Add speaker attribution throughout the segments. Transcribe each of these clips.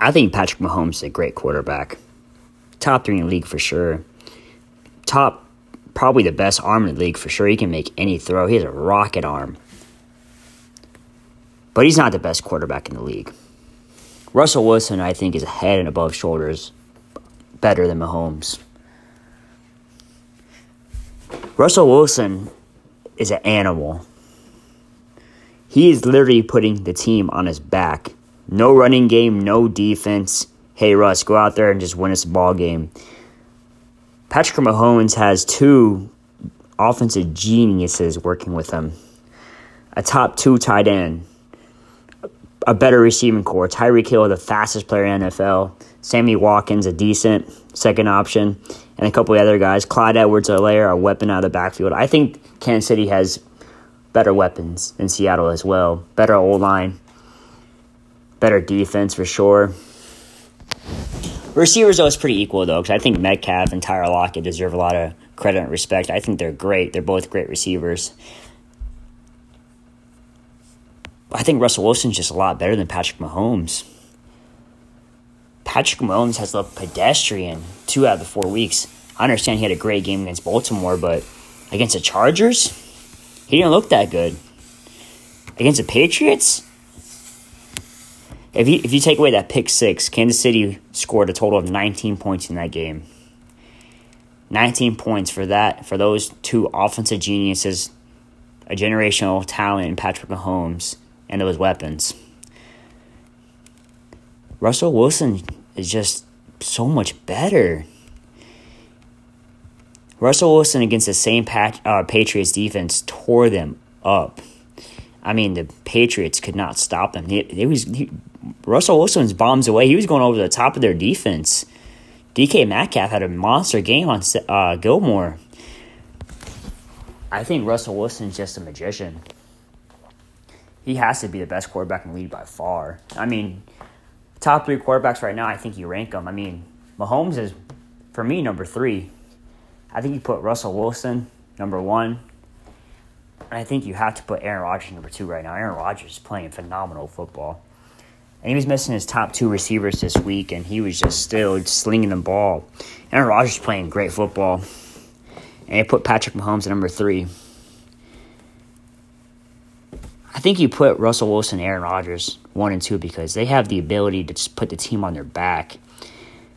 Speaker 1: I think Patrick Mahomes is a great quarterback. Top three in the league for sure. Top, probably the best arm in the league for sure. He can make any throw. He has a rocket arm. But he's not the best quarterback in the league. Russell Wilson, I think, is head and above shoulders better than Mahomes. Russell Wilson is an animal. He is literally putting the team on his back. No running game, no defense. Hey Russ, go out there and just win us a ball game. Patrick Mahomes has two offensive geniuses working with him. A top two tight end, a better receiving corps. Tyreek Hill, the fastest player in NFL. Sammy Watkins, a decent second option, and a couple of other guys. Clyde Edwards-Helaire, a weapon out of the backfield. I think Kansas City has better weapons than Seattle as well. Better old line, better defense for sure. Receivers, though, is pretty equal, though, because I think Metcalf and Tyler Lockett deserve a lot of credit and respect. I think they're great. They're both great receivers. I think Russell Wilson's just a lot better than Patrick Mahomes. Patrick Mahomes has looked pedestrian two out of the four weeks. I understand he had a great game against Baltimore, but against the Chargers, he didn't look that good. Against the Patriots, if you if you take away that pick six, Kansas City scored a total of 19 points in that game. 19 points for that for those two offensive geniuses, a generational talent in Patrick Mahomes and those weapons. Russell Wilson is just so much better. Russell Wilson against the same Pat, uh, Patriots defense tore them up. I mean, the Patriots could not stop them. It, was he, Russell Wilson's bombs away. He was going over the top of their defense. DK Metcalf had a monster game on uh, Gilmore. I think Russell Wilson's just a magician. He has to be the best quarterback in the league by far. I mean, top three quarterbacks right now, I think you rank them. I mean, Mahomes is, for me, number three. I think you put Russell Wilson number one. And I think you have to put Aaron Rodgers number two right now. Aaron Rodgers is playing phenomenal football. And he was missing his top two receivers this week, and he was just still slinging the ball. Aaron Rodgers playing great football. And they put Patrick Mahomes at number three. I think you put Russell Wilson and Aaron Rodgers one and two because they have the ability to just put the team on their back.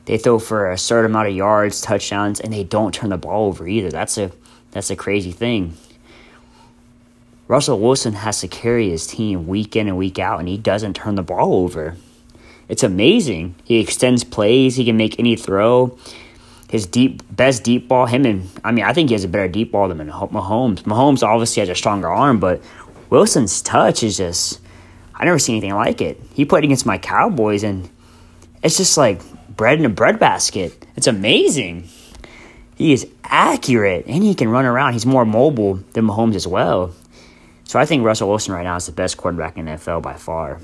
Speaker 1: They throw for a certain amount of yards, touchdowns, and they don't turn the ball over either. That's a that's a crazy thing. Russell Wilson has to carry his team week in and week out, and he doesn't turn the ball over. It's amazing. He extends plays. He can make any throw. His deep, best deep ball. Him and I mean, I think he has a better deep ball than Mahomes. Mahomes obviously has a stronger arm, but Wilson's touch is just I never seen anything like it. He played against my Cowboys, and it's just like bread in a bread basket. It's amazing. He is accurate, and he can run around. He's more mobile than Mahomes as well. So I think Russell Wilson right now is the best quarterback in the NFL by far.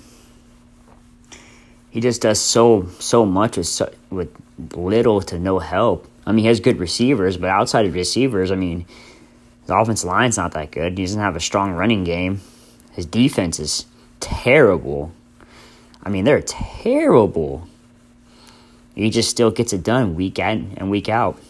Speaker 1: He just does so so much with so, with little to no help. I mean, he has good receivers, but outside of receivers, I mean, the offensive line's not that good. He doesn't have a strong running game. His defense is terrible. I mean, they're terrible. He just still gets it done week in and week out.